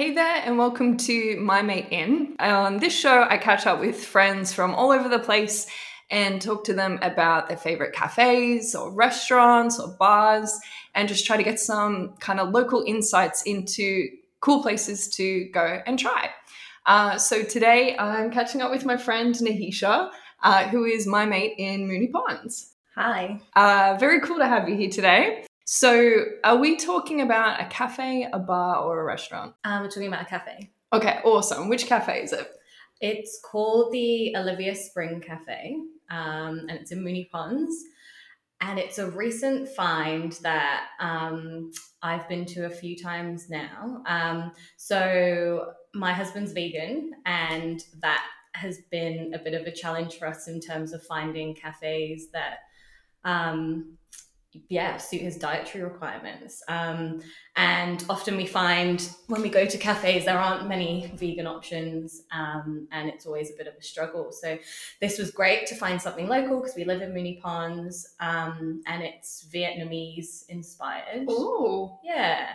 Hey there, and welcome to My Mate In. On this show, I catch up with friends from all over the place and talk to them about their favorite cafes or restaurants or bars and just try to get some kind of local insights into cool places to go and try. Uh, so today I'm catching up with my friend Nahisha, uh, who is my mate in Moonee Ponds. Hi. Uh, very cool to have you here today. So, are we talking about a cafe, a bar, or a restaurant? Um, we're talking about a cafe. Okay, awesome. Which cafe is it? It's called the Olivia Spring Cafe, um, and it's in Moonee Ponds. And it's a recent find that um, I've been to a few times now. Um, so, my husband's vegan, and that has been a bit of a challenge for us in terms of finding cafes that um, yeah, suit his dietary requirements. Um, and often we find when we go to cafes, there aren't many vegan options, um, and it's always a bit of a struggle. So this was great to find something local because we live in Moonee Ponds, um, and it's Vietnamese inspired. Oh, Yeah.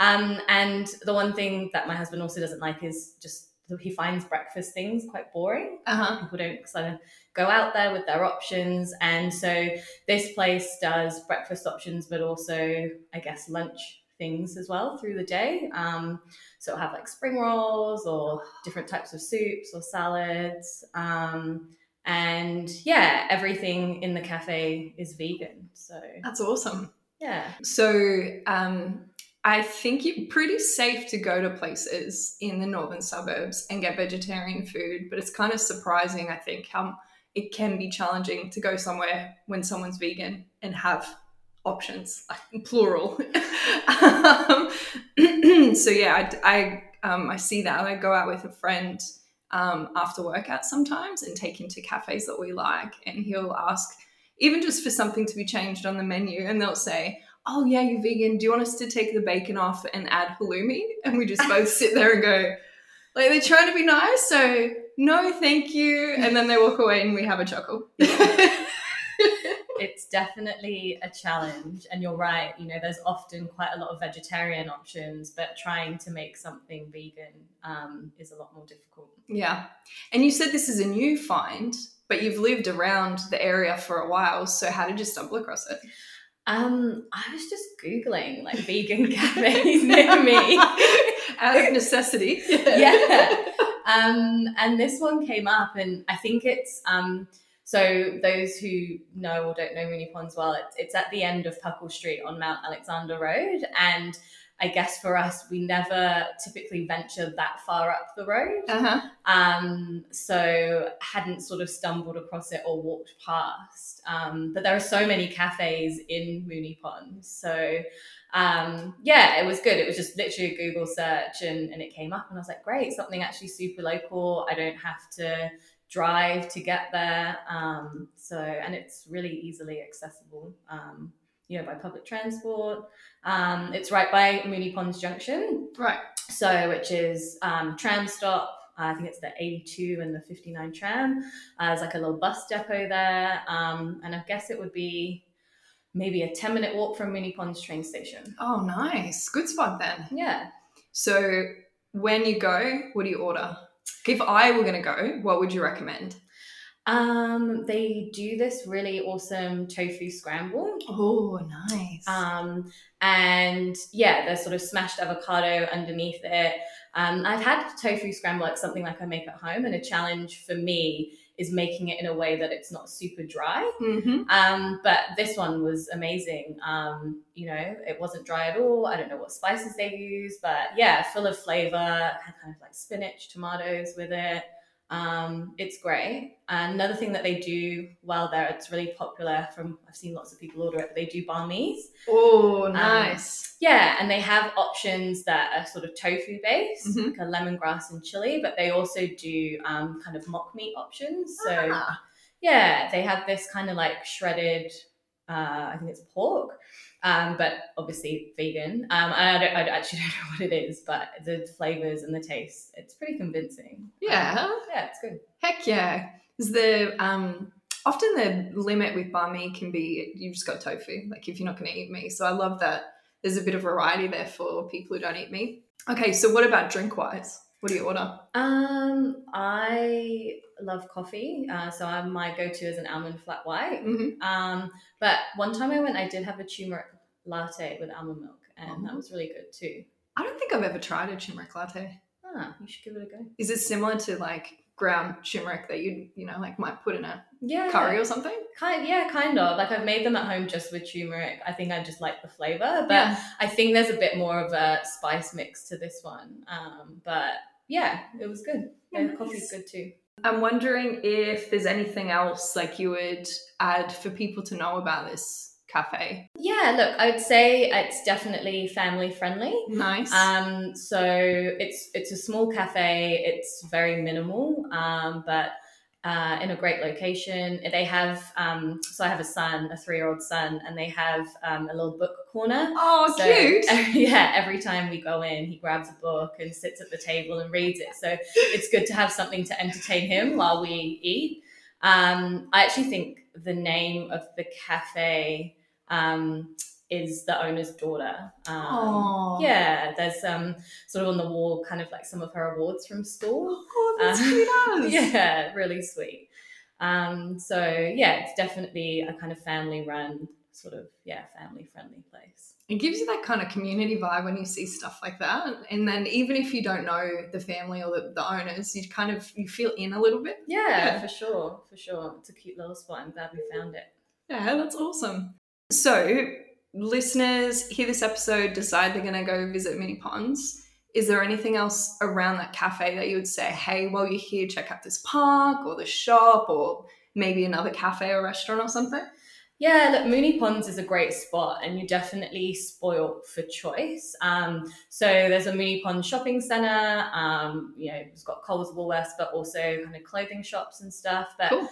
Um, and the one thing that my husband also doesn't like is just he finds breakfast things quite boring. uh huh. People don't sort of go out there with their options. And so this place does breakfast options, but also, I guess, lunch things as well through the day. Um, so it'll have like spring rolls or different types of soups or salads. Um, and yeah, everything in the cafe is vegan. So That's awesome. yeah. So, um, I think you're pretty safe to go to places in the northern suburbs and get vegetarian food, but it's kind of surprising, I think, how it can be challenging to go somewhere when someone's vegan and have options, like plural. um, so yeah, I, I, um, I see that. I go out with a friend um, after workout sometimes and take him to cafes that we like, and he'll ask even just for something to be changed on the menu, and they'll say, "Oh yeah, you're vegan. Do you want us to take the bacon off and add halloumi?" And we just both sit there and go, like they're trying to be nice, so no, thank you, and then they walk away and we have a chuckle. it's definitely a challenge and you're right you know there's often quite a lot of vegetarian options but trying to make something vegan um, is a lot more difficult Yeah. And you said this is a new find, but you've lived around the area for a while. So how did you stumble across it? Um, i was just googling like vegan cafes near me Out of necessity. yeah um, and this one came up and i think it's um, so those who know or don't know Moonee Ponds well, it's, it's at the end of Puckle Street on Mount Alexander Road. And I guess for us, we never typically venture that far up the road. Uh-huh. Um, so hadn't sort of stumbled across it or walked past. Um, but there are so many cafes in Moonee Pond. So um, yeah, it was good. It was just literally a Google search and, and it came up and I was like, great, something actually super local. I don't have to drive to get there. Um, so, and it's really easily accessible, um, you know, by public transport. Um, it's right by Moonee Ponds Junction, Right. so which is um, tram stop. I think it's the 82 and the 59 tram. Uh, there's like a little bus depot there, um, and I guess it would be maybe a 10 minute walk from Moonee Ponds train station. Oh, nice. Good spot then. Yeah. So when you go, what do you order? If I were going to go, what would you recommend? Um, they do this really awesome tofu scramble. Oh, nice. Um, and yeah, there's sort of smashed avocado underneath it. Um, I've had tofu scramble like something like I make at home, and a challenge for me is making it in a way that it's not super dry. mm-hmm. Um, but this one was amazing. Um, you know, it wasn't dry at all. I don't know what spices they use, but yeah, full of flavor. Had kind of like spinach, tomatoes with it. Um, it's great. And another thing that they do while there, it's really popular. From I've seen lots of people order it. They do banh mis. Oh, nice. Yeah, and they have options that are sort of tofu based, Mhm. like a lemongrass and chili, but they also do um, kind of mock meat options. So Ah, yeah, they have this kind of like shredded, uh, I think it's pork, um, but obviously vegan. Um, I, don't, I actually don't know what it is, but the flavors and the taste, it's pretty convincing. Yeah. Um, yeah, it's good. heck yeah. Is the um often the limit with banh mi can be you've just got tofu, like if you're not going to eat meat. So I love that there's a bit of variety there for people who don't eat meat. Okay, so what about drink wise? What do you order? Um, I love coffee, uh, so I, my go-to is an almond flat white. Mhm. Um, but one time I went, I did have a turmeric latte with almond milk, and that Oh. was really good too. I don't think I've ever tried a turmeric latte. Ah, you should give it a go. Is it similar to like ground turmeric that you you know like might put in a Yeah, curry or something? Kind, yeah, kind of. Like I've made them at home just with turmeric. I think I just like the flavor, but yeah. I think there's a bit more of a spice mix to this one. Um, but yeah, it was good. Yeah, the coffee's nice. good too. I'm wondering if there's anything else like you would add for people to know about this cafe. Yeah, look, I'd say it's definitely family friendly. Nice. Um, so it's it's a small cafe. It's very minimal, um, but uh, in a great location. They have um, so I have a son, a three year old son, and they have um, a little book corner. oh, So, cute. yeah, every time we go in, he grabs a book and sits at the table and reads it. So it's good to have something to entertain him while we eat. Um, I actually think the name of the cafe um, is the owner's daughter. Um, yeah, there's um, sort of on the wall, kind of like some of her awards from school. Oh, that's Uh, cute. Yeah, really sweet. Um, so yeah, it's definitely a kind of family run, sort of yeah, family friendly place. It gives you that kind of community vibe when you see stuff like that. And then even if you don't know the family or the, the owners, you kind of you feel in a little bit. Yeah, Yeah. for sure, for sure. It's a cute little spot. I'm glad we found it. Yeah, that's awesome. So, listeners hear this episode, decide they're going to go visit Moonee Ponds. Is there anything else around that cafe that you would say, hey, while you're here, check out this park or the shop or maybe another cafe or restaurant or something? Yeah, look, Moonee Ponds is a great spot, and you're definitely spoilt for choice. Um, so there's a Moonee Ponds shopping centre. Um, you know, it's got Coles, Woolworths, but also kind of clothing shops and stuff. But Cool.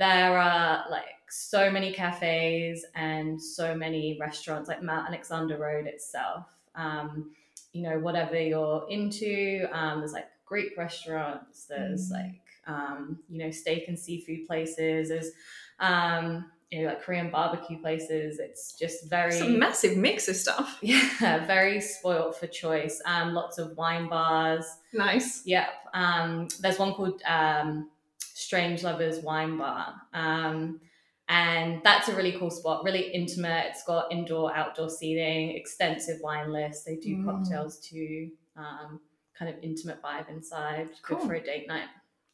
There are like so many cafes and so many restaurants, like Mount Alexander Road itself. Um, you know, whatever you're into, um, there's like Greek restaurants. There's Mm. like um, you know steak and seafood places. There's um, you know like Korean barbecue places. It's just very It's a massive mix of stuff. yeah, very spoilt for choice. Um, lots of wine bars. Nice. Yep. Um, there's one called um, Strange Lovers Wine Bar. Um, and that's a really cool spot, really intimate. It's got indoor, outdoor seating, extensive wine list. They do Mm. cocktails too, um, kind of intimate vibe inside. Good Cool. for a date night.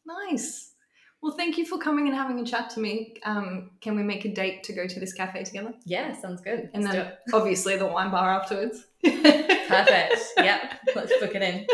Nice. Well, thank you for coming and having a chat to me. Um, can we make a date to go to this cafe together? Yeah, sounds good. And Let's then obviously the wine bar afterwards. Perfect. yep. Let's book it in.